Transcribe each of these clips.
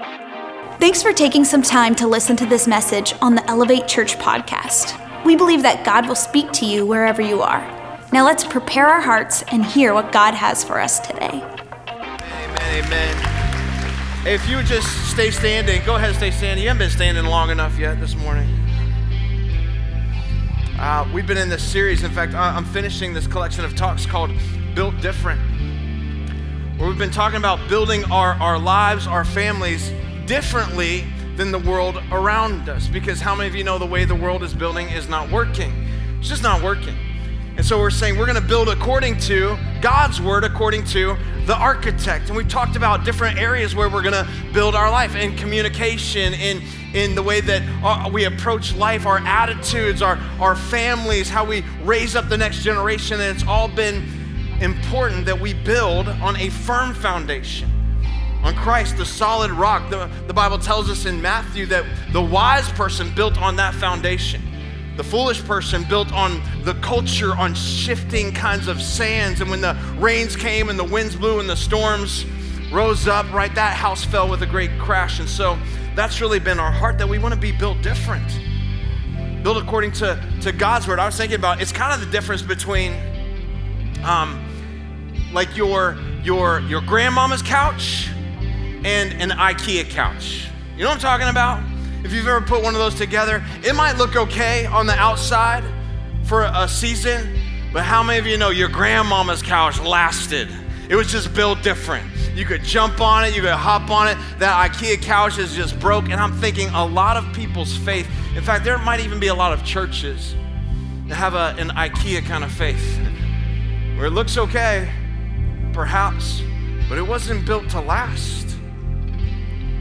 Thanks for taking some time to listen to this message on the Elevate Church podcast. We believe that God will speak to you wherever you are. Now let's prepare our hearts and hear what God has for us today. Amen, amen. If you just stay standing, go ahead and stay standing. You haven't been standing long enough yet this morning. Uh, we've been in this series. In fact, I'm finishing this collection of talks called Built Different, where we've been talking about building our, our lives, our families differently than the world around us. Because how many of you know the way the world is building is not working? It's just not working. And so we're saying we're going to build according to God's word, according to the architect. And we've talked about different areas where we're going to build our life in communication, in, in the way that our, we approach life, our attitudes, our, our families, how we raise up the next generation. And it's all been important that we build on a firm foundation on Christ, the solid rock. The, the Bible tells us in Matthew that the wise person built on that foundation. The foolish person built on the culture, on shifting kinds of sands. And when the rains came and the winds blew and the storms rose up, right, that house fell with a great crash. And so that's really been our heart that we want to be built different. Built according to, to God's word. I was thinking about it's kind of the difference between um, like your your your grandmama's couch and an IKEA couch. You know what I'm talking about? If you've ever put one of those together, it might look okay on the outside for a season, but how many of you know your grandmama's couch lasted? It was just built different. You could jump on it, you could hop on it. That IKEA couch is just broke. And I'm thinking a lot of people's faith, in fact, there might even be a lot of churches that have a, an IKEA kind of faith where it looks okay, perhaps, but it wasn't built to last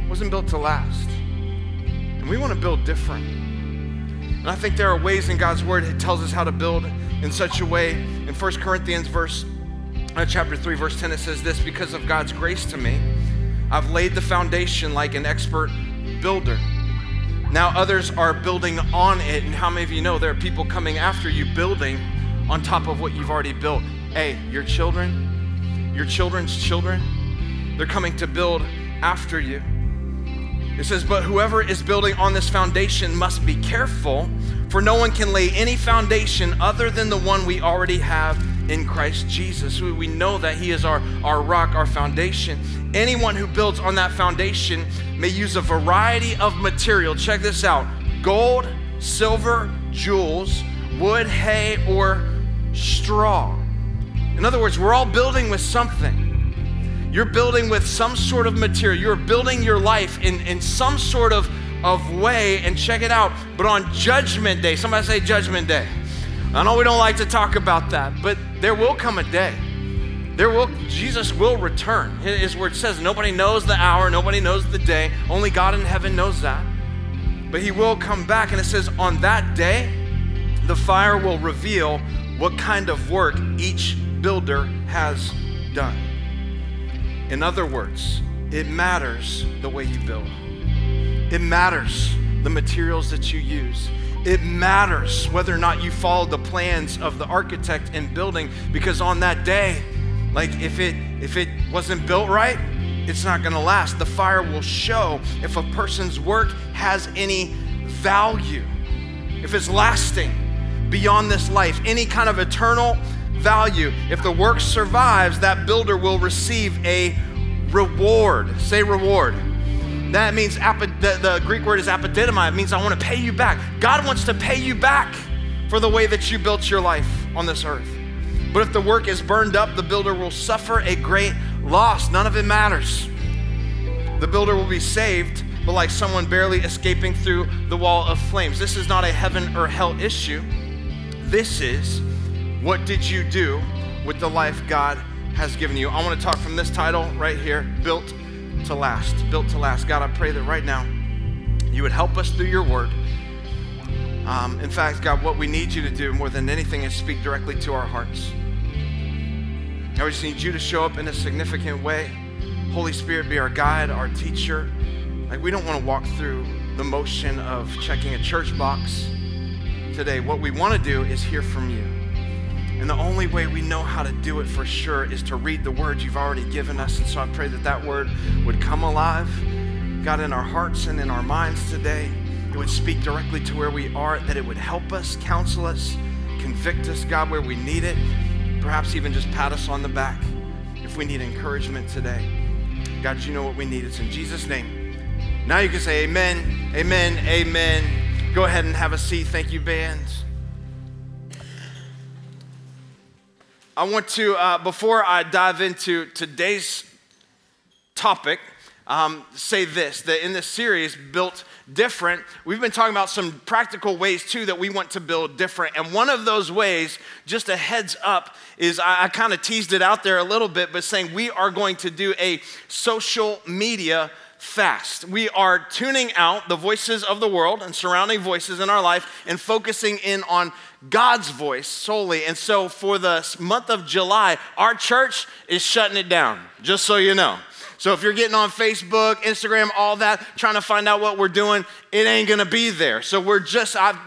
It wasn't built to last. And we want to build different. And I think there are ways in God's word it tells us how to build in such a way. In 1 Corinthians verse uh, chapter 3 verse 10 it says this because of God's grace to me I've laid the foundation like an expert builder. Now others are building on it and how many of you know there are people coming after you building on top of what you've already built? Hey, your children, your children's children, they're coming to build after you. It says, But whoever is building on this foundation must be careful, for no one can lay any foundation other than the one we already have in Christ Jesus. We know that He is our, our rock, our foundation. Anyone who builds on that foundation may use a variety of material. Check this out gold, silver, jewels, wood, hay, or straw. In other words, we're all building with something. You're building with some sort of material. You're building your life in, in some sort of, of way. And check it out. But on Judgment Day, somebody say Judgment Day. I know we don't like to talk about that, but there will come a day. There will Jesus will return. His word says nobody knows the hour, nobody knows the day. Only God in heaven knows that. But he will come back and it says on that day the fire will reveal what kind of work each builder has done. In other words, it matters the way you build. It matters the materials that you use. It matters whether or not you follow the plans of the architect in building because on that day, like if it if it wasn't built right, it's not going to last. The fire will show if a person's work has any value. If it's lasting beyond this life, any kind of eternal value. If the work survives, that builder will receive a reward. Say reward. That means the, Greek word is apodidomai. It means I want to pay you back. God wants to pay you back for the way that you built your life on this earth. But if the work is burned up, the builder will suffer a great loss. None of it matters. The builder will be saved, but like someone barely escaping through the wall of flames. This is not a heaven or hell issue. This is what did you do with the life God has given you? I want to talk from this title right here Built to Last. Built to Last. God, I pray that right now you would help us through your word. Um, in fact, God, what we need you to do more than anything is speak directly to our hearts. I just need you to show up in a significant way. Holy Spirit, be our guide, our teacher. Like, we don't want to walk through the motion of checking a church box today. What we want to do is hear from you. And the only way we know how to do it for sure is to read the word you've already given us. And so I pray that that word would come alive. God, in our hearts and in our minds today. It would speak directly to where we are, that it would help us, counsel us, convict us, God, where we need it. Perhaps even just pat us on the back if we need encouragement today. God, you know what we need. It's in Jesus' name. Now you can say amen, amen, amen. Go ahead and have a seat. Thank you, bands. I want to, uh, before I dive into today's topic, um, say this that in this series, Built Different, we've been talking about some practical ways too that we want to build different. And one of those ways, just a heads up, is I, I kind of teased it out there a little bit, but saying we are going to do a social media fast. We are tuning out the voices of the world and surrounding voices in our life and focusing in on God's voice solely. And so for the month of July, our church is shutting it down, just so you know. So if you're getting on Facebook, Instagram, all that, trying to find out what we're doing, it ain't gonna be there. So we're just, I've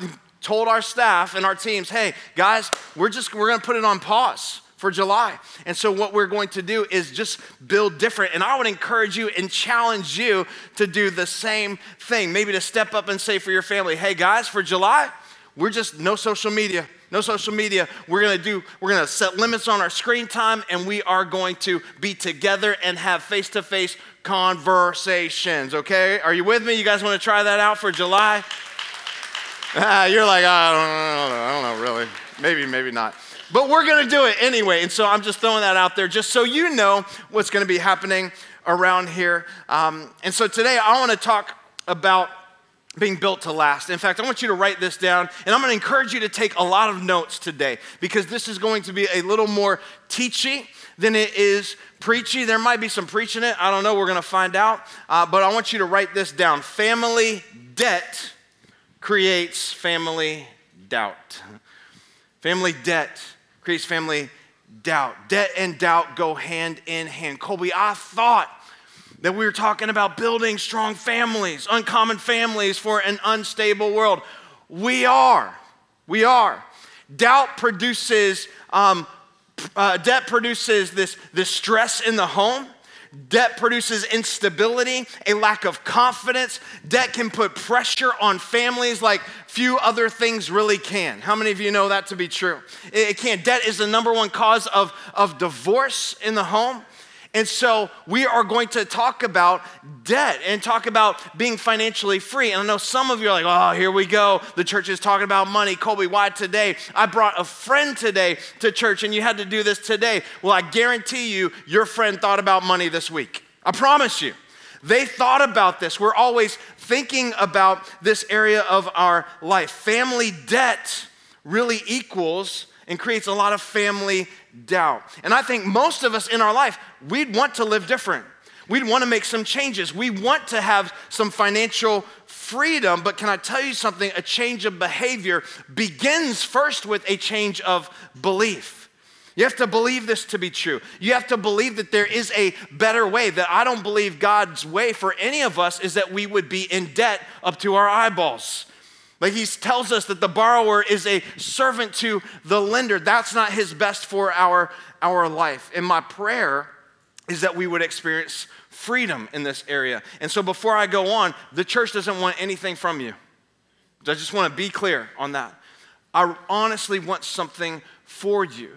told our staff and our teams, hey, guys, we're just, we're gonna put it on pause for July. And so, what we're going to do is just build different. And I would encourage you and challenge you to do the same thing. Maybe to step up and say for your family, hey guys, for July, we're just no social media. No social media. We're gonna do, we're gonna set limits on our screen time and we are going to be together and have face to face conversations, okay? Are you with me? You guys wanna try that out for July? Ah, you're like, I don't, know, I don't know, really. Maybe, maybe not. But we're gonna do it anyway. And so I'm just throwing that out there just so you know what's gonna be happening around here. Um, and so today I wanna talk about being built to last. In fact, I want you to write this down, and I'm going to encourage you to take a lot of notes today because this is going to be a little more teachy than it is preachy. There might be some preaching in it. I don't know. We're going to find out. Uh, but I want you to write this down. Family debt creates family doubt. Family debt creates family doubt. Debt and doubt go hand in hand. Colby, I thought that we were talking about building strong families, uncommon families for an unstable world. We are. We are. Doubt produces, um, uh, debt produces this, this stress in the home. Debt produces instability, a lack of confidence. Debt can put pressure on families like few other things really can. How many of you know that to be true? It, can. Debt is the number one cause of, of divorce in the home. And so we are going to talk about debt and talk about being financially free. And I know some of you are like, oh, here we go. The church is talking about money. Colby, why today? I brought a friend today to church and you had to do this today. Well, I guarantee you, your friend thought about money this week. I promise you. They thought about this. We're always thinking about this area of our life. Family debt really equals and creates a lot of family doubt. And I think most of us in our life, we'd want to live different. We'd want to make some changes. We want to have some financial freedom, but can I tell you something? A change of behavior begins first with a change of belief. You have to believe this to be true. You have to believe that there is a better way, that I don't believe God's way for any of us is that we would be in debt up to our eyeballs. Like he tells us that the borrower is a servant to the lender. That's not his best for our, our life. And my prayer is that we would experience freedom in this area. And so before I go on, the church doesn't want anything from you. I just want to be clear on that. I honestly want something for you.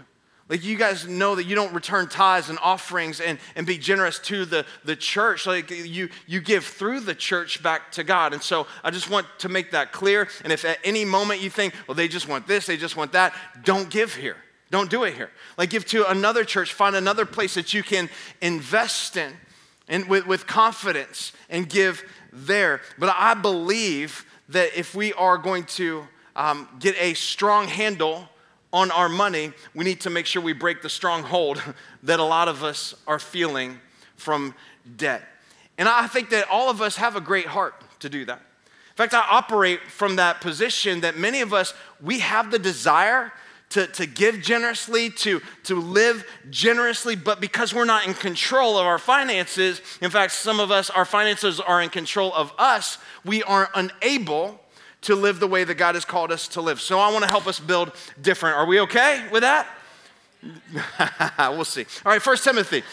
Like you guys know that you don't return tithes and offerings and, and be generous to the, the church. Like you, you give through the church back to God. And so I just want to make that clear. And if at any moment you think, well, they just want this, they just want that, don't give here. Don't do it here. Like give to another church, find another place that you can invest in and with, with confidence and give there. But I believe that if we are going to um, get a strong handle on our money, we need to make sure we break the stronghold that a lot of us are feeling from debt. And I think that all of us have a great heart to do that. In fact, I operate from that position that many of us, we have the desire to, to give generously, to, to live generously, but because we're not in control of our finances, in fact, some of us, our finances are in control of us, we are unable to live the way that God has called us to live. So I want to help us build different. Are we okay with that? we'll see. All right, First Timothy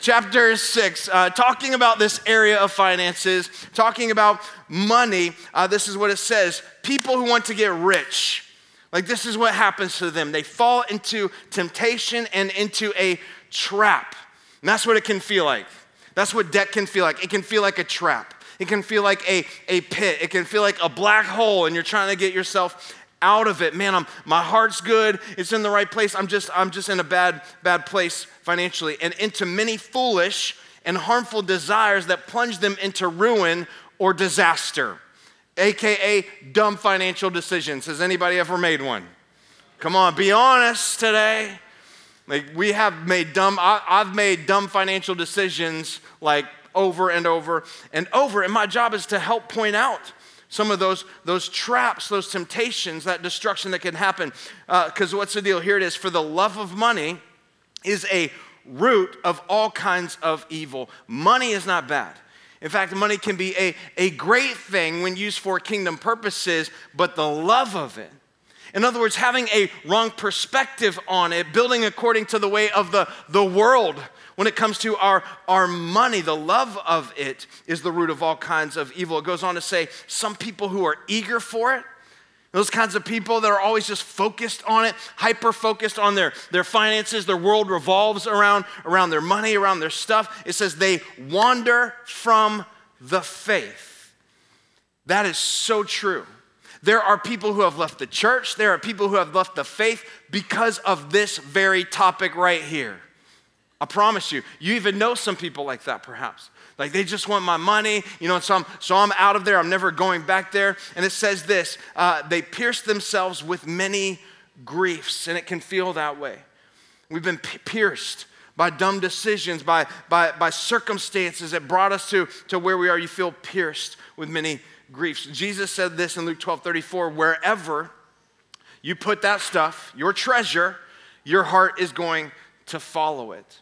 chapter 6, uh, talking about this area of finances, talking about money. Uh, this is what it says People who want to get rich, like this is what happens to them. They fall into temptation and into a trap. And that's what it can feel like. That's what debt can feel like. It can feel like a trap. It can feel like a, a pit. It can feel like a black hole, and you're trying to get yourself out of it. Man, I'm, my heart's good. It's in the right place. I'm just, I'm just in a bad, bad place financially. And into many foolish and harmful desires that plunge them into ruin or disaster, aka dumb financial decisions. Has anybody ever made one? Come on, be honest today. Like we have made dumb, I, have made dumb financial decisions like over and over and over. And my job is to help point out some of those, those traps, those temptations, that destruction that can happen. Because uh, what's the deal? Here it is. For the love of money is a root of all kinds of evil. Money is not bad. In fact, money can be a, a great thing when used for kingdom purposes, but the love of it, in other words, having a wrong perspective on it, building according to the way of the, the world, when it comes to our, our money, the love of it is the root of all kinds of evil. It goes on to say, some people who are eager for it, those kinds of people that are always just focused on it, hyper focused on their, their finances, their world revolves around, around their money, around their stuff. It says they wander from the faith. That is so true. There are people who have left the church, there are people who have left the faith because of this very topic right here. I promise you. You even know some people like that, perhaps. Like they just want my money, you know, so I'm, so I'm out of there. I'm never going back there. And it says this uh, they pierce themselves with many griefs, and it can feel that way. We've been p- pierced by dumb decisions, by, by, by circumstances that brought us to, to where we are. You feel pierced with many griefs. Jesus said this in Luke 12 34 wherever you put that stuff, your treasure, your heart is going to follow it.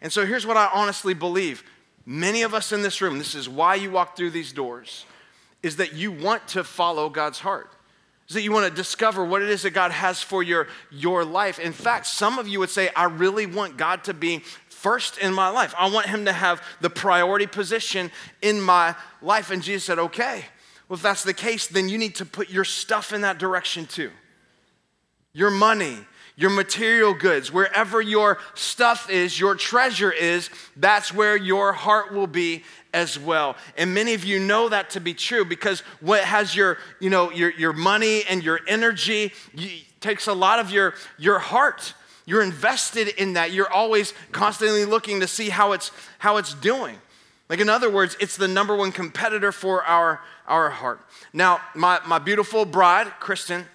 And so here's what I honestly believe. Many of us in this room, this is why you walk through these doors, is that you want to follow God's heart. Is that you want to discover what it is that God has for your, your life. In fact, some of you would say, I really want God to be first in my life. I want Him to have the priority position in my life. And Jesus said, Okay, well, if that's the case, then you need to put your stuff in that direction too. Your money, your material goods, wherever your stuff is, your treasure is, that's where your heart will be as well. And many of you know that to be true because what has your, you know, your, your money and your energy you, takes a lot of your, your heart. You're invested in that. You're always constantly looking to see how it's, how it's doing. Like, in other words, it's the number one competitor for our, our heart. Now, my, my beautiful bride, Kristen,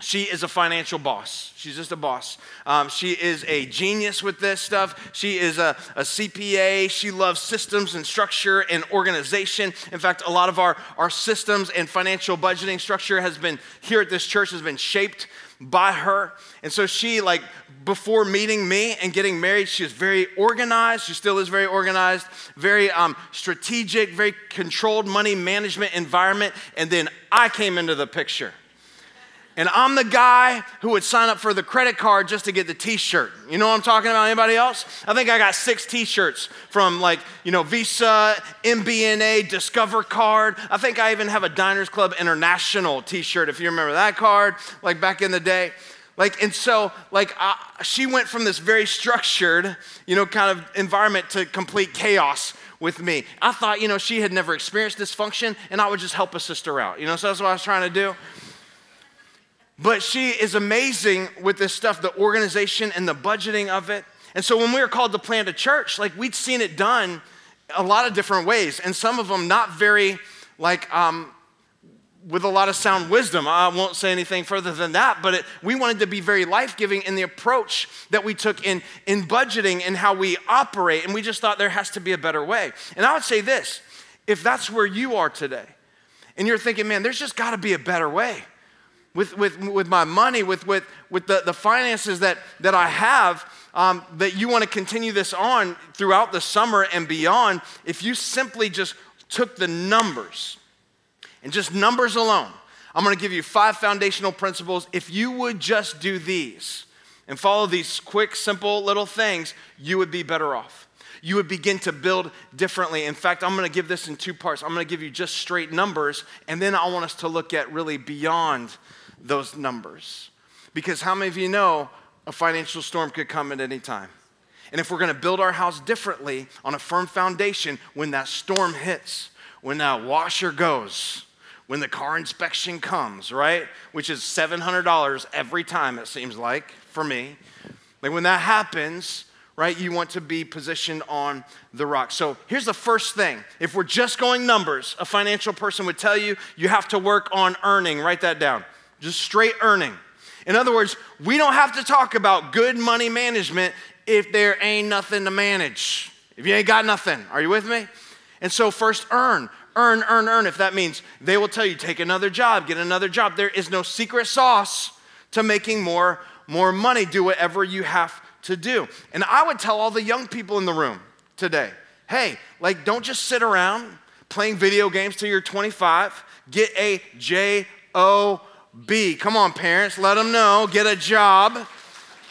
she is a financial boss. She's just a boss. Um, she is a genius with this stuff. She is a, a, CPA. She loves systems and structure and organization. In fact, a lot of our, our systems and financial budgeting structure has been here at this church has been shaped by her. And so she, like, before meeting me and getting married, she was very organized. She still is very organized, very um, strategic, very controlled money management environment. And then I came into the picture. And I'm the guy who would sign up for the credit card just to get the t-shirt. You know what I'm talking about? Anybody else? I think I got six t-shirts from like, you know, Visa, MBNA, Discover card. I think I even have a Diners Club International t-shirt, if you remember that card, like back in the day. Like, and so, like, uh, she went from this very structured, you know, kind of environment to complete chaos with me. I thought, you know, she had never experienced dysfunction and I would just help a sister out, you know, so that's what I was trying to do. But she is amazing with this stuff, the organization and the budgeting of it. And so when we were called to plant a church, like we'd seen it done a lot of different ways, and some of them not very like um, with a lot of sound wisdom. I won't say anything further than that, but it, we wanted to be very life giving in the approach that we took in, in budgeting and how we operate. And we just thought there has to be a better way. And I would say this if that's where you are today, and you're thinking, man, there's just got to be a better way with, with, with my money, with, with, with the, the finances that, that I have, um, that you want to continue this on throughout the summer and beyond, if you simply just took the numbers and just numbers alone, I'm going to give you five foundational principles. If you would just do these and follow these quick, simple little things, you would be better off. you would begin to build differently. In fact, I'm going to give this in two parts. I'm going to give you just straight numbers, and then I want us to look at really beyond those numbers. Because how many of you know a financial storm could come at any time? And if we're to build our house differently on a firm foundation, when that storm hits, when that washer goes, when the car inspection comes, right? Which is $700 every time, it seems like, for me. Like when that happens, right, you want to be positioned on the rock. So here's the first thing. If we're just going numbers, a financial person would tell you you have to work on earning. Write that down. Just straight earning. In other words, we don't have to talk about good money management if there ain't nothing to manage. If you ain't got nothing, are you with me? And so, first, earn, earn, earn, earn. If that means they will tell you, take another job, get another job. There is no secret sauce to making more, more money. Do whatever you have to do. And I would tell all the young people in the room today hey, like, don't just sit around playing video games till you're 25. Get a J O B. Come on, parents, let them know. Get a job.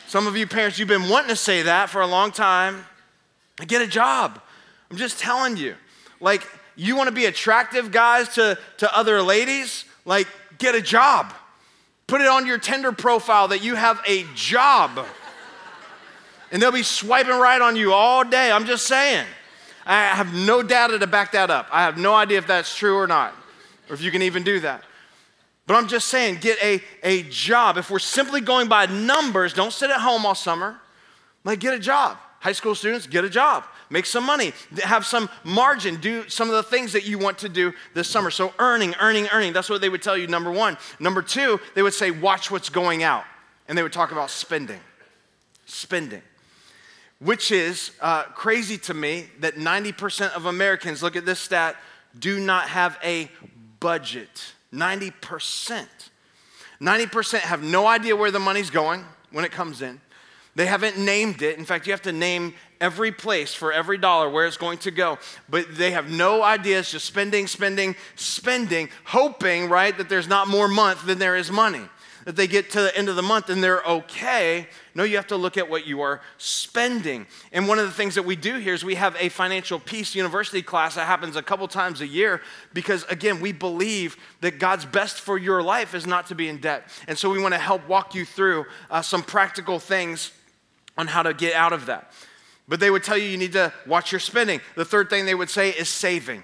Some of you parents, you've been wanting to say that for a long time. Get a job. I'm just telling you. Like, you want to be attractive guys to, to other ladies? Like, get a job. Put it on your Tinder profile that you have a job. And they'll be swiping right on you all day. I'm just saying. I have no data to back that up. I have no idea if that's true or not, or if you can even do that. But I'm just saying, get a, a job. If we're simply going by numbers, don't sit at home all summer. Like, get a job. High school students, get a job. Make some money. Have some margin. Do some of the things that you want to do this summer. So, earning, earning, earning. That's what they would tell you, number one. Number two, they would say, watch what's going out. And they would talk about spending. Spending. Which is uh, crazy to me that 90% of Americans, look at this stat, do not have a budget. 90%. 90% have no idea where the money's going when it comes in. They haven't named it. In fact, you have to name every place for every dollar where it's going to go. But they have no idea. It's just spending, spending, spending, hoping, right, that there's not more month than there is money that they get to the end of the month and they're okay. No, you have to look at what you are spending. And one of the things that we do here is we have a financial peace university class that happens a couple times a year because, again, we believe that God's best for your life is not to be in debt. And so we want to help walk you through uh, some practical things on how to get out of that. But they would tell you you need to watch your spending. The third thing they would say is saving.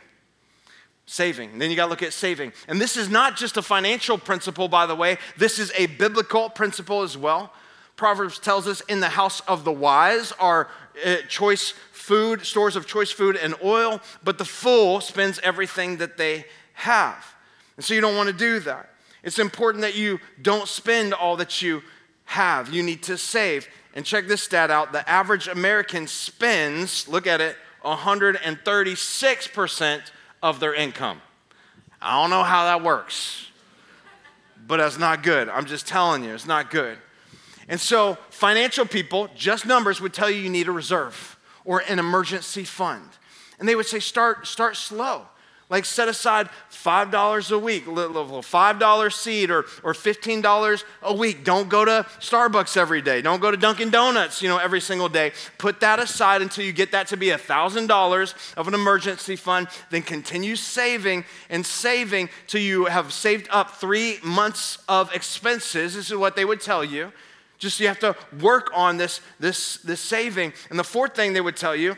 Saving. And then you got to look at saving. And this is not just a financial principle, by the way, this is a biblical principle as well. Proverbs tells us in the house of the wise are uh, choice food, stores of choice food and oil, but the fool spends everything that they have. And so you don't want to do that. It's important that you don't spend all that you have. You need to save. And check this stat out the average American spends, look at it, 136% of their income. I don't know how that works, but that's not good. I'm just telling you, it's not good. And so, financial people, just numbers, would tell you you need a reserve or an emergency fund. And they would say, start, start slow. Like set aside $5 a week, little $5 seed or, or $15 a week. Don't go to Starbucks every day. Don't go to Dunkin' Donuts, you know, every single day. Put that aside until you get that to be $1,000 of an emergency fund. Then continue saving and saving till you have saved up three months of expenses. This is what they would tell you. Just you have to work on this, this, this saving. And the fourth thing they would tell you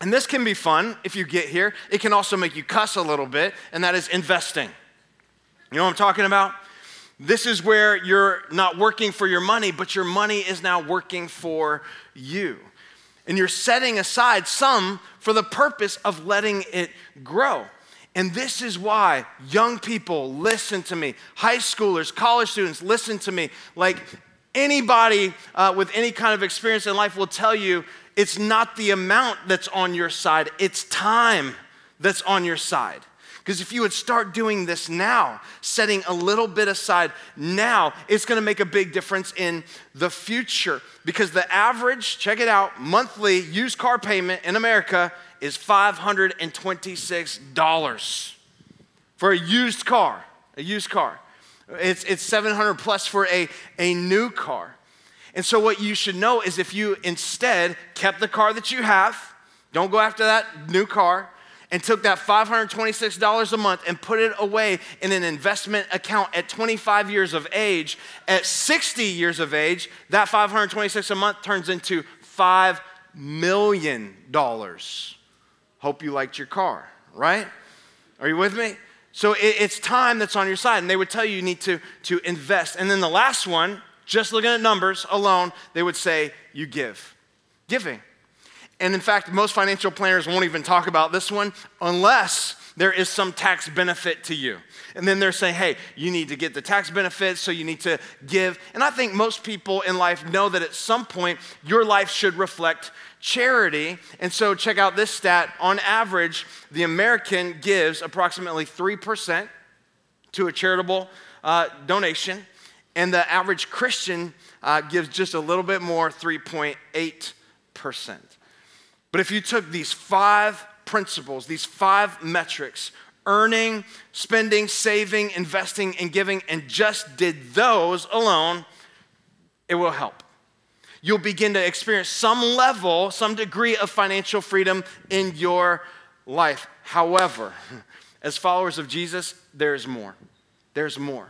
and this can be fun if you get here. It can also make you cuss a little bit, and that is investing. You know what I'm talking about? This is where you're not working for your money, but your money is now working for you. And you're setting aside some for the purpose of letting it grow. And this is why young people listen to me, high schoolers, college students listen to me. Like anybody uh, with any kind of experience in life will tell you it's not the amount that's on your side, it's time that's on your side. Because if you would start doing this now, setting a little bit aside now, it's gonna make a big difference in the future. Because the average, check it out, monthly used car payment in America is $526 for a used car. A used car. It's, it's 700 plus for a, a new car. And so, what you should know is if you instead kept the car that you have, Don't go after that new car. And took that $526 a month and put it away in an investment account at 25 years of age. At 60 years of age, that 526 a month turns into $5 million. Hope you liked your car, right? Are you with me? So it's time that's on your side. And they would tell you you need to, to invest. And then the last one, just looking at numbers alone, they would say you give. Giving. And in fact, most financial planners won't even talk about this one unless there is some tax benefit to you. And then they're saying, hey, you need to get the tax benefits, so you need to give. And I think most people in life know that at some point your life should reflect charity. And so check out this stat. On average, the American gives approximately 3% to a charitable uh, donation, and the average Christian uh, gives just a little bit more, 3.8%. But if you took these five principles, these five metrics, earning, spending, saving, investing, and giving, and just did those alone, it will help. You'll begin to experience some level, some degree of financial freedom in your life. However, as followers of Jesus, there's more. There's more.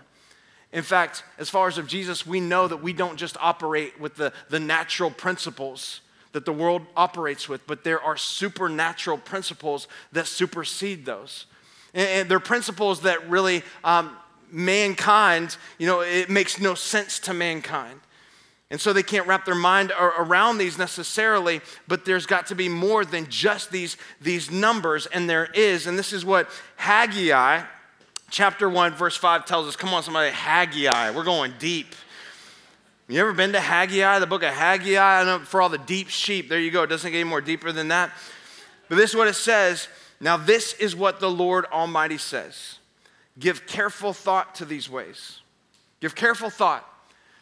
In fact, as far as of Jesus, we know that we don't just operate with the, the natural principles that the world operates with, but there are supernatural principles that supersede those. And, and they're principles that really um, mankind, you know, it makes no sense to mankind. And so they can't wrap their mind around these necessarily, but there's got to be more than just these, these numbers, and there is. And this is what Haggai, chapter 1, verse 5 tells us. Come on, somebody, Haggai. We're going deep. You ever been to Haggai, the book of Haggai? I know for all the deep sheep, there you go. It doesn't get any more deeper than that. But this is what it says. Now, this is what the Lord Almighty says Give careful thought to these ways. Give careful thought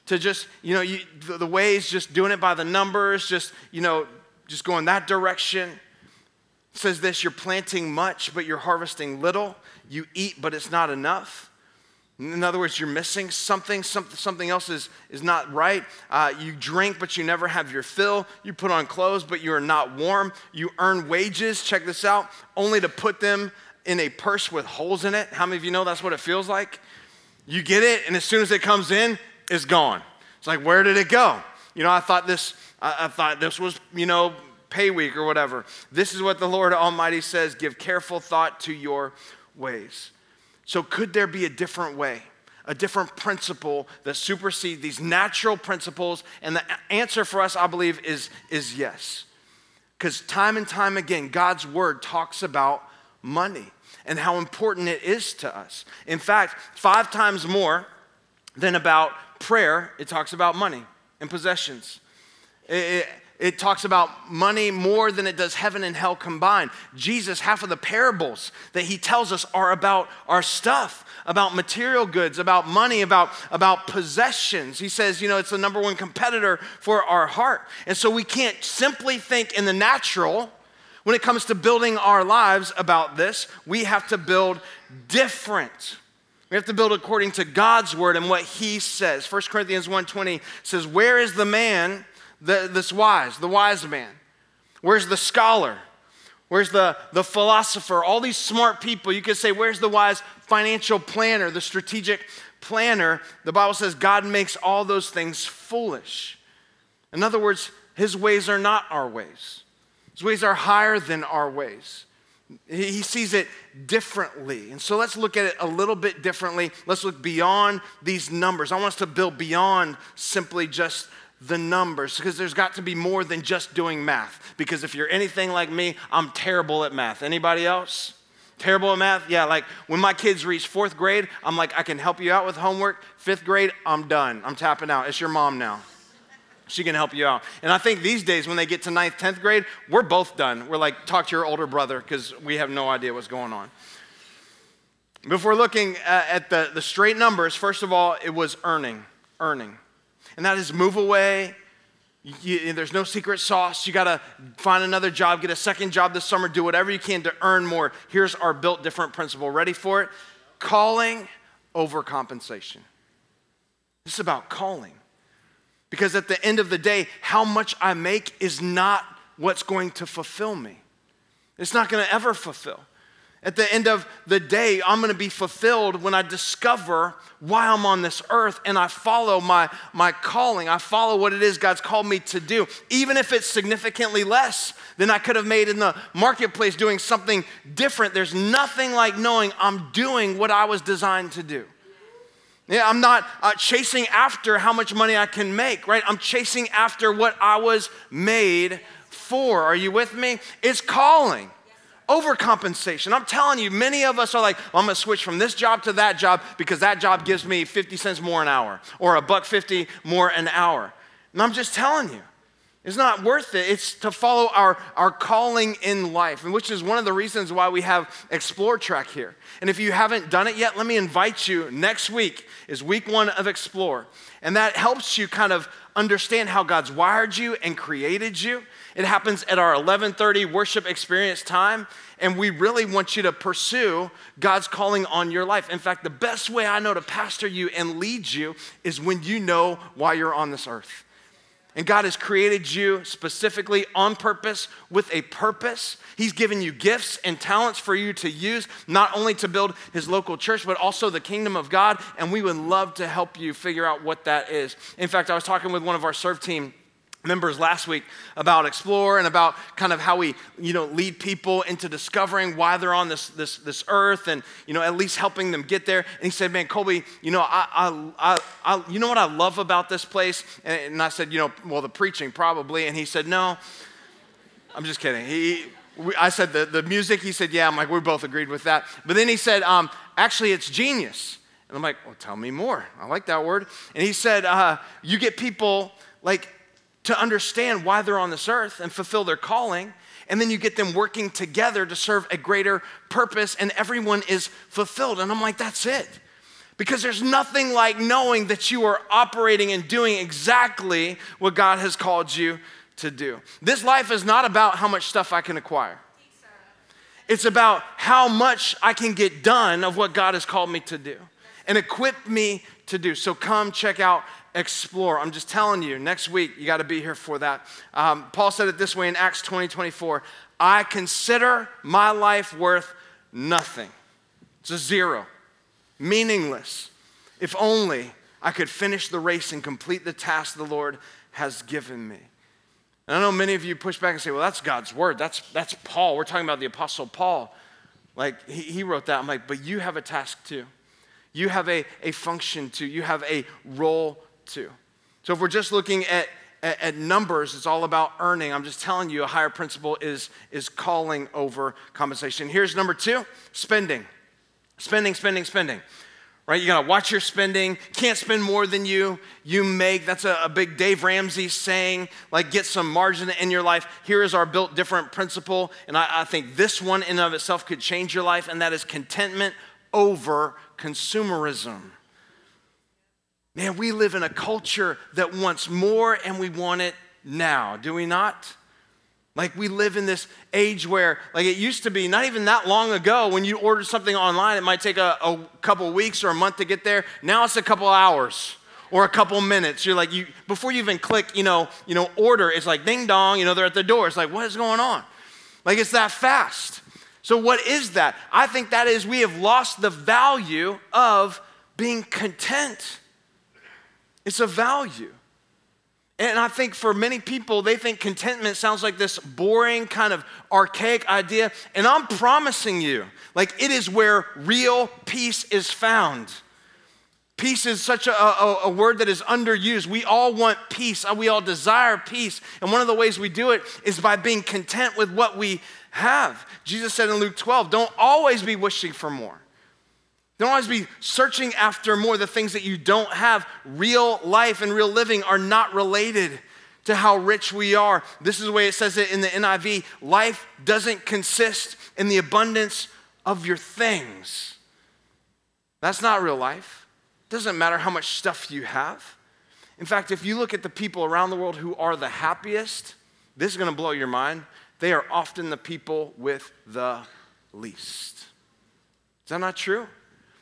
to just, you know, you, the, the ways, just doing it by the numbers, just, you know, just going that direction. It says this you're planting much, but you're harvesting little. You eat, but it's not enough. In other words, you're missing something, something, something else is, is not right. Uh, you drink, but you never have your fill. You put on clothes, but you are not warm. You earn wages, check this out, only to put them in a purse with holes in it. How many of you know that's what it feels like? You get it, and as soon as it comes in, it's gone. It's like, where did it go? You know, I thought this, I, I thought this was, you know, pay week or whatever. This is what the Lord Almighty says give careful thought to your ways. So, could there be a different way, a different principle that supersedes these natural principles? And the answer for us, I believe, is, is yes. Because time and time again, God's word talks about money and how important it is to us. In fact, five times more than about prayer, it talks about money and possessions. It, it, it talks about money more than it does heaven and hell combined. Jesus, half of the parables that he tells us are about our stuff, about material goods, about money, about, about possessions. He says, you know, it's the number one competitor for our heart. And so we can't simply think in the natural when it comes to building our lives about this. We have to build different. We have to build according to God's word and what he says. 1 Corinthians 1:20 says, "Where is the man the, this wise, the wise man? Where's the scholar? Where's the, the philosopher? All these smart people. You could say, where's the wise financial planner, the strategic planner? The Bible says God makes all those things foolish. In other words, his ways are not our ways, his ways are higher than our ways. He sees it differently. And so let's look at it a little bit differently. Let's look beyond these numbers. I want us to build beyond simply just the numbers because there's got to be more than just doing math. Because if you're anything like me, I'm terrible at math. Anybody else? Terrible at math? Yeah, like when my kids reach fourth grade, I'm like, I can help you out with homework. Fifth grade, I'm done. I'm tapping out. It's your mom now. She can help you out. And I think these days, when they get to ninth, 10th grade, we're both done. We're like, talk to your older brother because we have no idea what's going on. Before looking uh, at the, the straight numbers, first of all, it was earning. Earning and that is move away. You, there's no secret sauce. You got to find another job, get a second job this summer, do whatever you can to earn more. Here's our built different principle. Ready for it? Calling over compensation. This is about calling. Because at the end of the day, how much I make is not what's going to fulfill me. It's not going to ever fulfill. At the end of the day, I'm going to be fulfilled when I discover why I'm on this earth and I follow my, my calling. I follow what it is God's called me to do, even if it's significantly less than I could have made in the marketplace doing something different. There's nothing like knowing I'm doing what I was designed to do. Yeah, I'm not uh, chasing after how much money I can make, right? I'm chasing after what I was made for. Are you with me? It's calling overcompensation. I'm telling you, many of us are like, well, I'm gonna switch from this job to that job because that job gives me 50 cents more an hour or a buck 50 more an hour. And I'm just telling you, it's not worth it. It's to follow our, our calling in life, and which is one of the reasons why we have Explore Track here. And if you haven't done it yet, let me invite you. Next week is week one of Explore. And that helps you kind of understand how God's wired you and created you. It happens at our 11:30 worship experience time, and we really want you to pursue God's calling on your life. In fact, the best way I know to pastor you and lead you is when you know why you're on this earth. And God has created you specifically on purpose with a purpose. He's given you gifts and talents for you to use, not only to build His local church, but also the kingdom of God. And we would love to help you figure out what that is. In fact, I was talking with one of our serve team members last week about explore and about kind of how we you know lead people into discovering why they're on this this this earth and you know at least helping them get there and he said man colby you know i i, I, you know what i love about this place and, and i said you know well the preaching probably and he said no i'm just kidding he I said the, the music. He said, yeah. I'm like, we both agreed with that. But then he said, um, actually, it's genius. And I'm like, well, tell me more. I like that word. And he said, uh, you get people like to understand why they're on this earth and fulfill their calling. And then you get them working together to serve a greater purpose, and everyone is fulfilled. And I'm like, that's it. Because there's nothing like knowing that you are operating and doing exactly what God has called you to do. This life is not about how much stuff I can acquire. It's about how much I can get done of what God has called me to do and equip me to do. So come check out explore. I'm just telling you, next week, you got to be here for that. Um, Paul said it this way in Acts 20 24 I consider my life worth nothing. It's a zero, meaningless. If only I could finish the race and complete the task the Lord has given me. And I know many of you push back and say, well, that's God's word. That's, that's Paul. We're talking about the Apostle Paul. Like, he, he wrote that. I'm like, but you have a task too. You have a, a function too. You have a role to. So if we're just looking at, at, numbers, it's all about earning. I'm just telling you, a higher principle is, is calling over compensation. Here's number two spending. Spending, spending, spending. Right? You gotta watch your spending. Can't spend more than you you make. That's a, a big Dave Ramsey saying, like get some margin in your life. Here is our built different principle. And I, I think this one in of itself could change your life, and that is contentment over consumerism. Man, we live in a culture that wants more and we want it now, do we not? Like we live in this age where, like it used to be, not even that long ago, when you ordered something online, it might take a, a couple weeks or a month to get there. Now it's a couple hours or a couple minutes. You're like, you before you even click, you know, you know, order, it's like ding dong, you know, they're at the door. It's like, what is going on? Like it's that fast. So what is that? I think that is we have lost the value of being content. It's a value. And I think for many people, they think contentment sounds like this boring, kind of archaic idea. And I'm promising you, like, it is where real peace is found. Peace is such a, a, a, word that is underused. We all want peace, we all desire peace. And one of the ways we do it is by being content with what we have. Jesus said in Luke 12, don't always be wishing for more. Don't always be searching after more. The things that you don't have, real life and real living, are not related to how rich we are. This is the way it says it in the NIV life doesn't consist in the abundance of your things. That's not real life. It doesn't matter how much stuff you have. In fact, if you look at the people around the world who are the happiest, this is going to blow your mind. They are often the people with the least. Is that not true?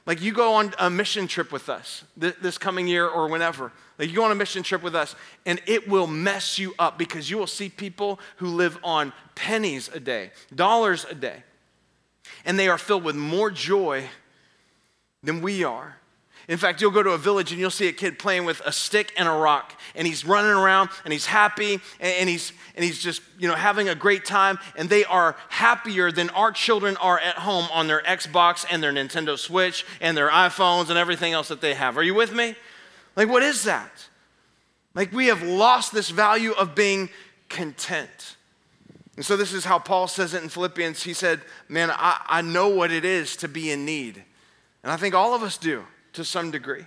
Like you go on a mission trip with us this coming year or whenever. Like you go on a mission trip with us and it will mess you up because you will see people who live on pennies a day, dollars a day. And they are filled with more joy than we are. In fact, you'll go to a village and you'll see a kid playing with a stick and a rock, and he's running around and he's happy and he's and he's just you know having a great time. And they are happier than our children are at home on their Xbox and their Nintendo Switch and their iPhones and everything else that they have. Are you with me? Like, what is that? Like, we have lost this value of being content. And so, this is how Paul says it in Philippians. He said, Man, I, I know what it is to be in need. And I think all of us do to some degree.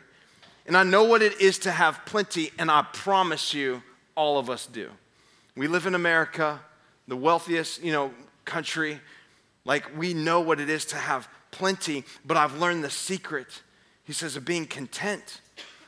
And I know what it is to have plenty, and I promise you, all of us do. We live in America, the wealthiest, you know, country. Like we know what it is to have plenty, but I've learned the secret. He says of being content.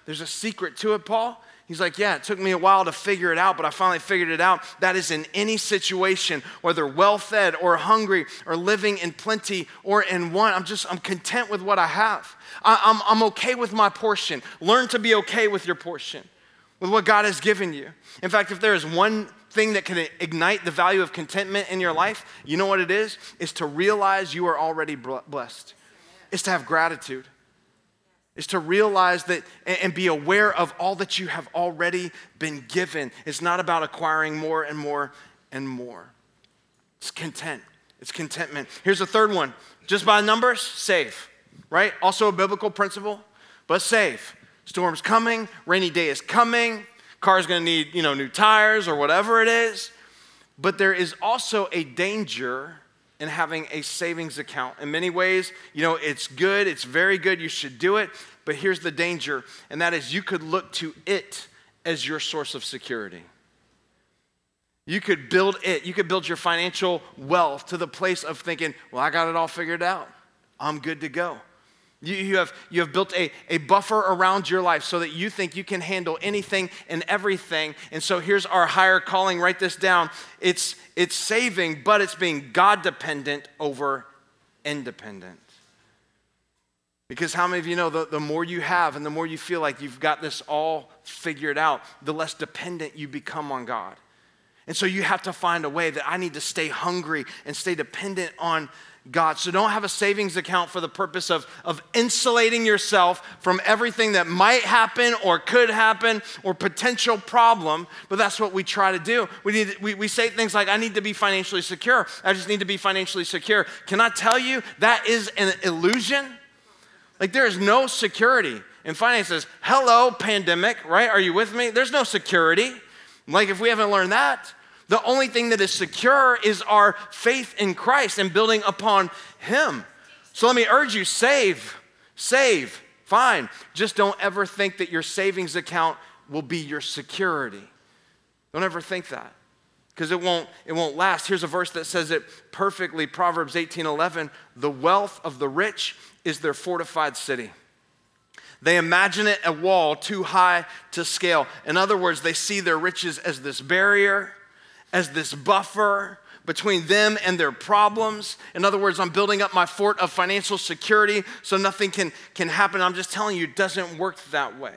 There's a secret to it, Paul. He's like, Yeah, it took me a while to figure it out, but I finally figured it out. That is in any situation, whether well fed or hungry or living in plenty or in want. I'm just, I'm content with what I have. I, I'm, I'm okay with my portion. Learn to be okay with your portion, with what God has given you. In fact, if there is one thing that can ignite the value of contentment in your life, you know what it is? Is to realize you are already blessed, it's to have gratitude is to realize that and be aware of all that you have already been given. It's not about acquiring more and more and more. It's content. It's contentment. Here's the third one just by numbers, save, right? Also a biblical principle, but save. Storm's coming, rainy day is coming, car's gonna need, you know, new tires or whatever it is. But there is also a danger in having a savings account. In many ways, you know, it's good, it's very good, you should do it. But here's the danger, and that is you could look to it as your source of security. You could build it, you could build your financial wealth to the place of thinking, well, I got it all figured out. I'm good to go. You, you, have, you have built a, a buffer around your life so that you think you can handle anything and everything. And so here's our higher calling. Write this down. It's, it's saving, but it's being God dependent over independent. Because how many of you know the, the more you have and the more you feel like you've got this all figured out, the less dependent you become on God. And so you have to find a way that I need to stay hungry and stay dependent on God. So don't have a savings account for the purpose of, of insulating yourself from everything that might happen or could happen or potential problem. But that's what we try to do. We, need, we, we say things like, I need to be financially secure. I just need to be financially secure. Can I tell you that is an illusion? Like there is no security in finances. Hello, pandemic, right? Are you with me? There's no security. Like if we haven't learned that, the only thing that is secure is our faith in Christ and building upon Him. So let me urge you save, save, fine. Just don't ever think that your savings account will be your security. Don't ever think that because it won't, it won't last. Here's a verse that says it perfectly Proverbs 18 11. The wealth of the rich is their fortified city. They imagine it a wall too high to scale. In other words, they see their riches as this barrier as this buffer between them and their problems. In other words, I'm building up my fort of financial security so nothing can, can happen. I'm just telling you, it doesn't work that way.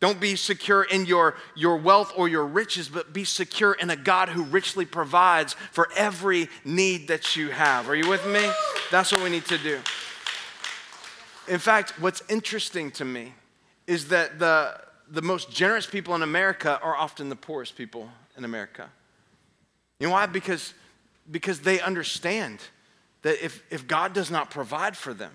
Don't be secure in your, your wealth or your riches, but be secure in a God who richly provides for every need that you have. Are you with me? That's what we need to do. In fact, what's interesting to me is that the, the most generous people in America are often the poorest people in America. You know why? Because, because they understand that if, if God does not provide for them,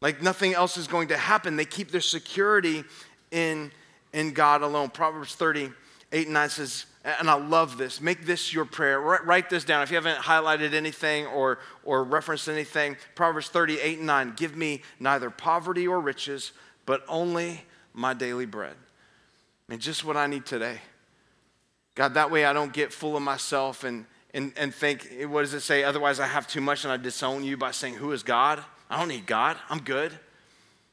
like nothing else is going to happen, they keep their security in, in God alone. Proverbs 30, 8 and 9 says, and I love this. Make this your prayer. Write this down. If you haven't highlighted anything or, or referenced anything, Proverbs 38 and 9 give me neither poverty or riches, but only my daily bread. And just what I need today. God, that way I don't get full of myself and, and, and think, what does it say? Otherwise, I have too much and I disown you by saying, Who is God? I don't need God. I'm good.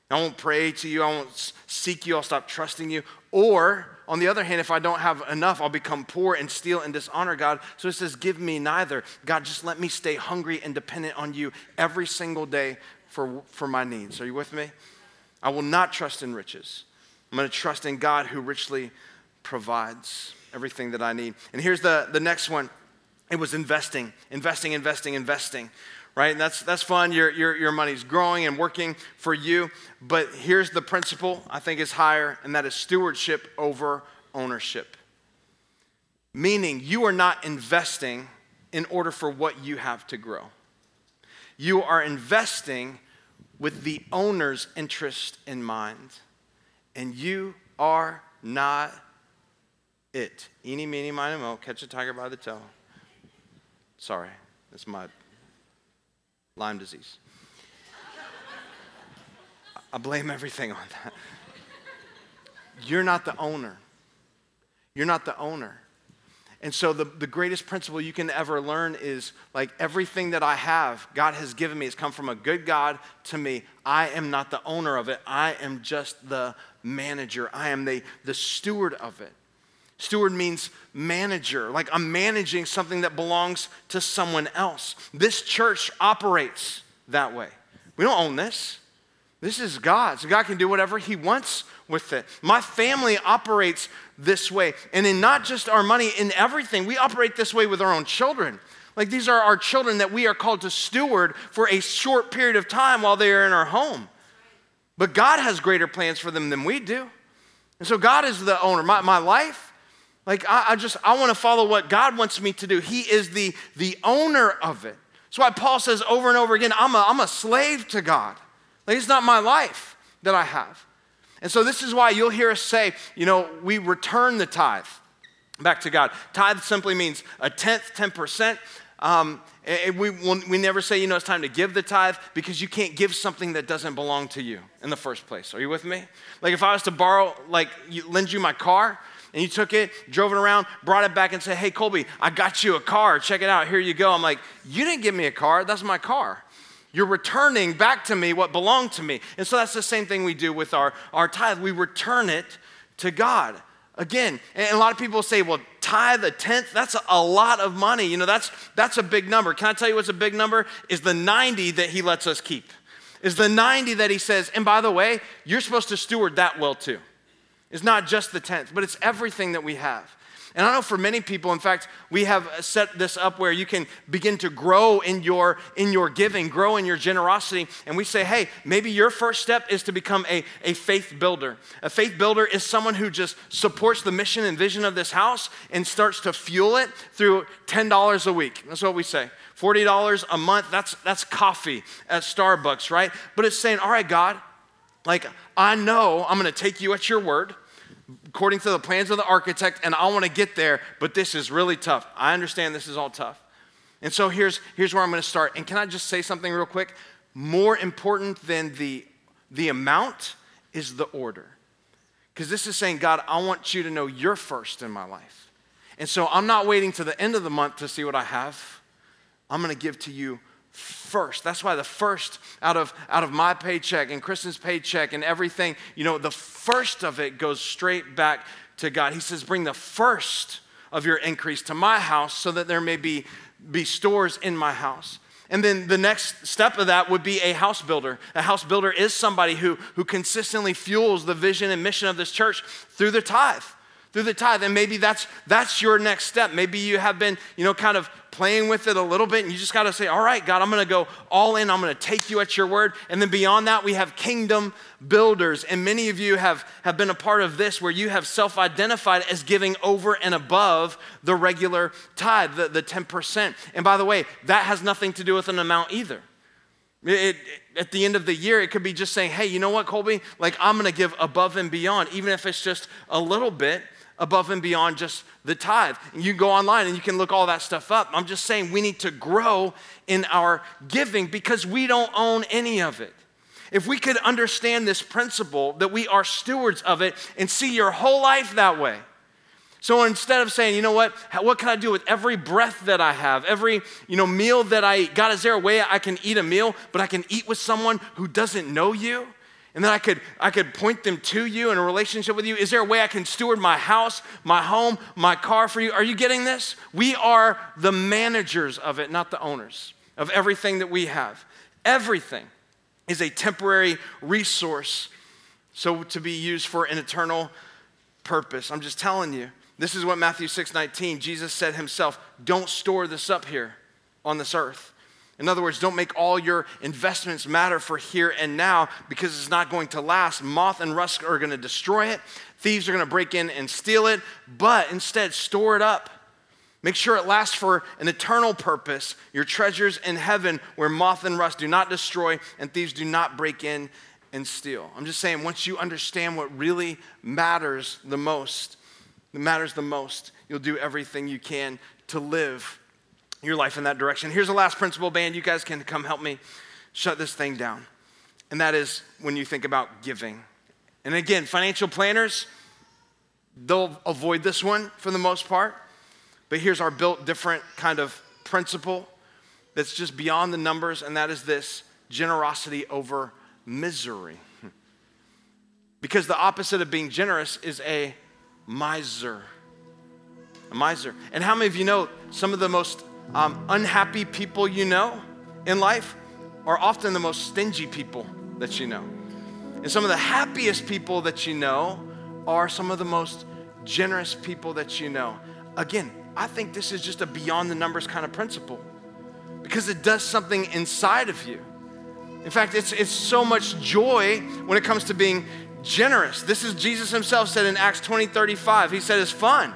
I won't pray to you. I won't seek you. I'll stop trusting you. Or, on the other hand, if I don't have enough, I'll become poor and steal and dishonor God. So it says, Give me neither. God, just let me stay hungry and dependent on you every single day for, for my needs. Are you with me? I will not trust in riches. I'm going to trust in God who richly provides everything that I need. And here's the, the next one it was investing, investing, investing, investing. Right? And that's, that's fun. Your, your, your money's growing and working for you. But here's the principle I think is higher, and that is stewardship over ownership. Meaning, you are not investing in order for what you have to grow. You are investing with the owner's interest in mind, and you are not it. Eeny, meeny, miny, mo, catch a tiger by the toe. Sorry, that's my Lyme disease. I blame everything on that. You're not the owner. You're not the owner. And so, the, the greatest principle you can ever learn is like everything that I have, God has given me, has come from a good God to me. I am not the owner of it, I am just the manager, I am the, the steward of it. Steward means manager, like I'm managing something that belongs to someone else. This church operates that way. We don't own this. This is God's. God can do whatever He wants with it. My family operates this way. And in not just our money, in everything, we operate this way with our own children. Like these are our children that we are called to steward for a short period of time while they are in our home. But God has greater plans for them than we do. And so God is the owner. My, my life, like, I, I just, I want to follow what God wants me to do. He is the, the owner of it. That's why Paul says over and over again, I'm a, I'm a slave to God. Like, it's not my life that I have. And so, this is why you'll hear us say, you know, we return the tithe back to God. Tithe simply means a tenth, 10%. Um, we, we never say, you know, it's time to give the tithe because you can't give something that doesn't belong to you in the first place. Are you with me? Like if I was to borrow, like, lend you my car, and you took it, drove it around, brought it back, and said, Hey, Colby, I got you a car. Check it out. Here you go. I'm like, You didn't give me a car. That's my car. You're returning back to me what belonged to me. And so that's the same thing we do with our, our tithe. We return it to God. Again, and a lot of people say, well, tithe a tenth, that's a lot of money. You know, that's, that's a big number. Can I tell you what's a big number? Is the 90 that he lets us keep. Is the 90 that he says, and by the way, you're supposed to steward that well too. It's not just the tenth, but it's everything that we have. And I know for many people, in fact, we have set this up where you can begin to grow in your, in your giving, grow in your generosity. And we say, hey, maybe your first step is to become a, a faith builder. A faith builder is someone who just supports the mission and vision of this house and starts to fuel it through $10 a week. That's what we say. $40 a month, that's, that's coffee at Starbucks, right? But it's saying, all right, God, like I know I'm gonna take you at your word according to the plans of the architect, and I want to get there, but this is really tough. I understand this is all tough. And so here's, here's where I'm going to start. And can I just say something real quick? More important than the, the amount is the order. Because this is saying, God, I want you to know you're first in my life. And so I'm not waiting to the end of the month to see what I have. I'm going to give to you first. That's why the first out of, out of my paycheck and Kristen's paycheck and everything, you know, the first of it goes straight back to God. He says, Bring the first of your increase to my house so that there may be, be stores in my house. And then the next step of that would be a house builder. A house builder is somebody who, who consistently fuels the vision and mission of this church through the tithe through the tithe and maybe that's that's your next step. Maybe you have been you know kind of playing with it a little bit and you just got to say all right god i'm going to go all in. I'm going to take you at your word. And then beyond that we have kingdom builders and many of you have have been a part of this where you have self-identified as giving over and above the regular tithe the, the 10% and by the way that has nothing to do with an amount either. It, it, at the end of the year, it could be just saying, hey, you know what, Colby? Like, I'm gonna give above and beyond, even if it's just a little bit above and beyond just the tithe. You go online and you can look all that stuff up. I'm just saying we need to grow in our giving because we don't own any of it. If we could understand this principle that we are stewards of it and see your whole life that way. So instead of saying, you know what, what can I do with every breath that I have, every you know meal that I eat? God, is there a way I can eat a meal, but I can eat with someone who doesn't know you? And then I could, I could point them to you in a relationship with you. Is there a way I can steward my house, my home, my car for you? Are you getting this? We are the managers of it, not the owners of everything that we have. Everything. is a temporary resource, so to be used for an eternal purpose. I'm just telling you. This is what Matthew 6 19, Jesus said himself, don't store this up here on this earth. In other words, don't make all your investments matter for here and now because it's not going to last. Moth and rust are going to destroy it. Thieves are going to break in and steal it, but instead, store it up. Make sure it lasts for an eternal purpose, your treasures in heaven where moth and rust do not destroy and thieves do not break in and steal. I'm just saying, once you understand what really matters the most, that matters the most, you'll do everything you can to live your life in that direction. Here's the last principle, band. You guys can come help me shut this thing down. And that is when you think about giving. And again, financial planners, they'll avoid this one for the most part. But here's our built different kind of principle that's just beyond the numbers, and that is this generosity over misery. Because the opposite of being generous is a miser. A miser. And how many of you know some of the most um, unhappy people you know in life are often the most stingy people that you know. And some of the happiest people that you know are some of the most generous people that you know. Again, I think this is just a beyond the numbers kind of principle because it does something inside of you. In fact, it's, it's so much joy when it comes to being generous. This is Jesus himself said in Acts 20 35. He said it's fun.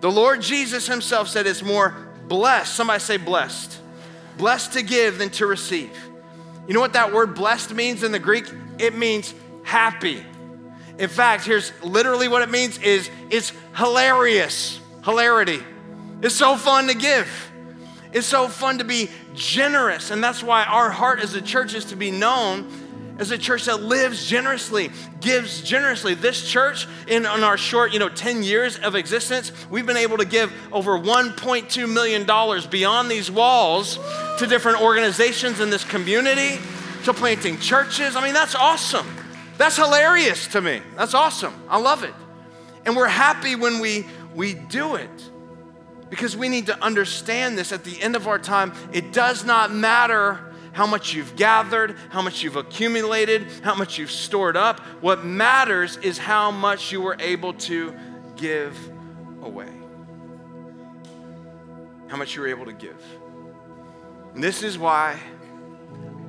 The Lord Jesus himself said it's more blessed. Somebody say blessed. Blessed to give than to receive. You know what that word blessed means in the Greek? It means happy. In fact, here's literally what it means is it's hilarious. Hilarity. It's so fun to give. It's so fun to be generous. And that's why our heart as a church is to be known as a church that lives generously, gives generously. This church, in, in our short, you know, 10 years of existence, we've been able to give over $1.2 million beyond these walls to different organizations in this community, to planting churches. I mean, that's awesome. That's hilarious to me. That's awesome. I love it. And we're happy when we, we do it because we need to understand this at the end of our time. It does not matter how much you've gathered, how much you've accumulated, how much you've stored up. What matters is how much you were able to give away. How much you were able to give. And this is why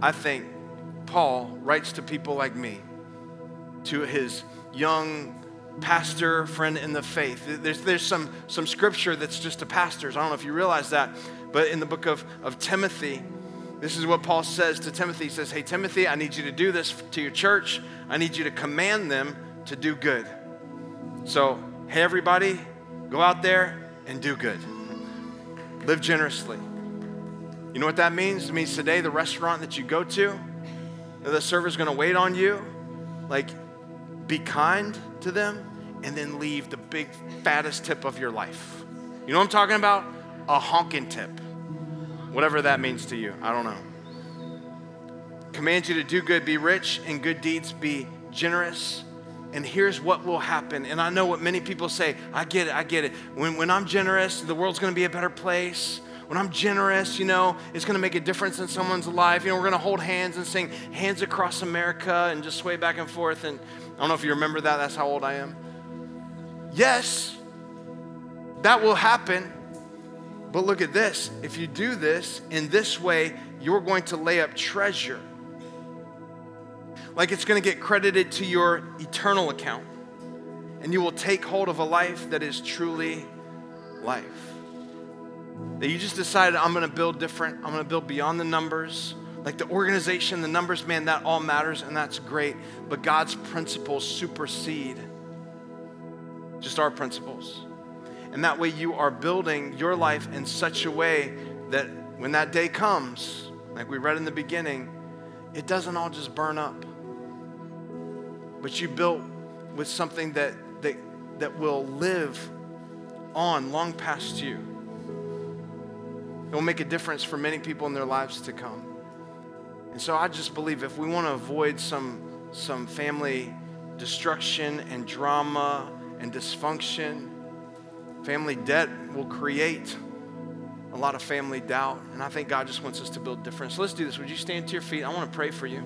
I think Paul writes to people like me, to his young pastor friend in the faith. There's, there's some, some scripture that's just to pastors. I don't know if you realize that, but in the book of, of Timothy, this is what Paul says to Timothy. He says, Hey, Timothy, I need you to do this to your church. I need you to command them to do good. So, hey, everybody, go out there and do good. Live generously. You know what that means? It means today, the restaurant that you go to, the server's gonna wait on you. Like, be kind to them and then leave the big, fattest tip of your life. You know what I'm talking about? A honking tip. Whatever that means to you, I don't know. Command you to do good, be rich in good deeds, be generous. And here's what will happen. And I know what many people say I get it, I get it. When, when I'm generous, the world's gonna be a better place. When I'm generous, you know, it's gonna make a difference in someone's life. You know, we're gonna hold hands and sing Hands Across America and just sway back and forth. And I don't know if you remember that, that's how old I am. Yes, that will happen. But look at this if you do this in this way, you're going to lay up treasure. Like it's going to get credited to your eternal account. And you will take hold of a life that is truly life. That you just decided, I'm going to build different, I'm going to build beyond the numbers. Like the organization, the numbers, man, that all matters and that's great. But God's principles supersede just our principles. And that way you are building your life in such a way that when that day comes, like we read in the beginning, it doesn't all just burn up. But you built with something that, that, that will live on long past you. It will make a difference for many people in their lives to come. And so I just believe if we want to avoid some, some family destruction and drama and dysfunction, Family debt will create a lot of family doubt. And I think God just wants us to build difference. So let's do this. Would you stand to your feet? I want to pray for you.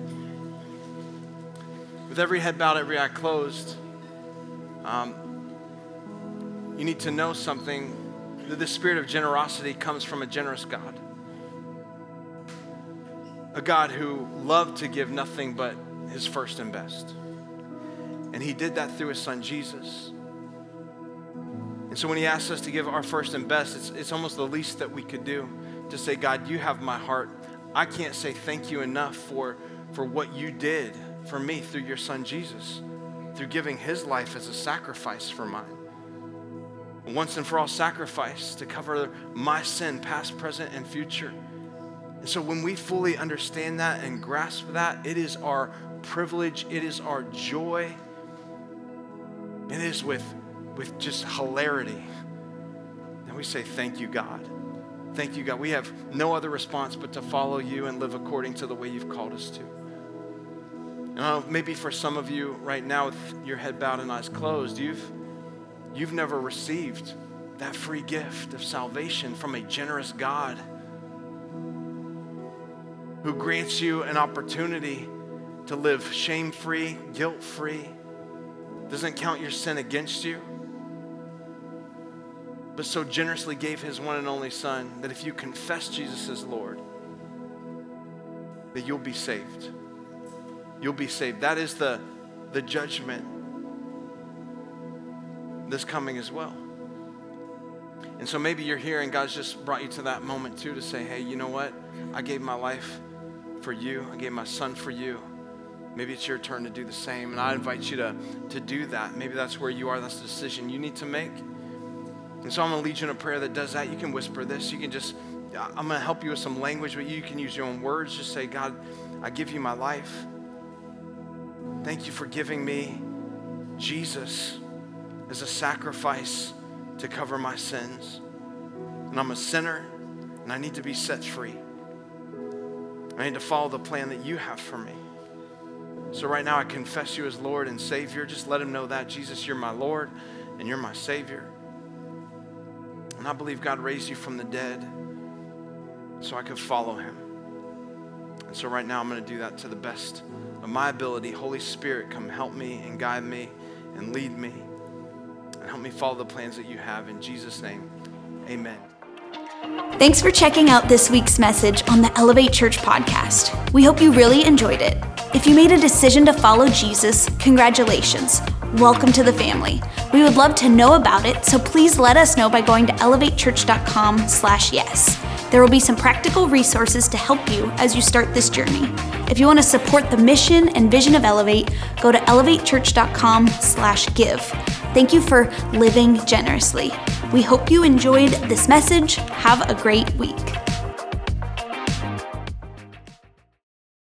with every head bowed, every eye closed, um, you need to know something that the spirit of generosity comes from a generous God. A God who loved to give nothing but his first and best. And he did that through his son Jesus. And so when he asks us to give our first and best, it's, it's almost the least that we could do to say, God, you have my heart. I can't say thank you enough for, for what you did for me through your son Jesus, through giving his life as a sacrifice for mine. Once and for all sacrifice to cover my sin, past, present, and future. And so when we fully understand that and grasp that, it is our privilege, it is our joy, it is with, with just hilarity. And we say, Thank you, God. Thank you, God. We have no other response but to follow you and live according to the way you've called us to. Maybe for some of you right now, with your head bowed and eyes closed, you've, you've never received that free gift of salvation from a generous God who grants you an opportunity to live shame free, guilt free, doesn't count your sin against you, but so generously gave his one and only Son that if you confess Jesus as Lord, that you'll be saved. You'll be saved. That is the, the judgment that's coming as well. And so maybe you're here and God's just brought you to that moment too to say, hey, you know what? I gave my life for you, I gave my son for you. Maybe it's your turn to do the same. And I invite you to, to do that. Maybe that's where you are. That's the decision you need to make. And so I'm to lead you in a prayer that does that. You can whisper this. You can just, I'm going to help you with some language, but you can use your own words. Just say, God, I give you my life. Thank you for giving me Jesus as a sacrifice to cover my sins. And I'm a sinner, and I need to be set free. I need to follow the plan that you have for me. So, right now, I confess you as Lord and Savior. Just let him know that. Jesus, you're my Lord and you're my Savior. And I believe God raised you from the dead so I could follow him. And so right now I'm going to do that to the best of my ability. Holy Spirit, come help me and guide me and lead me and help me follow the plans that you have. In Jesus' name, amen. Thanks for checking out this week's message on the Elevate Church podcast. We hope you really enjoyed it. If you made a decision to follow Jesus, congratulations. Welcome to the family. We would love to know about it, so please let us know by going to elevatechurch.com/yes. There will be some practical resources to help you as you start this journey. If you want to support the mission and vision of Elevate, go to elevatechurch.com/give. Thank you for living generously. We hope you enjoyed this message. Have a great week.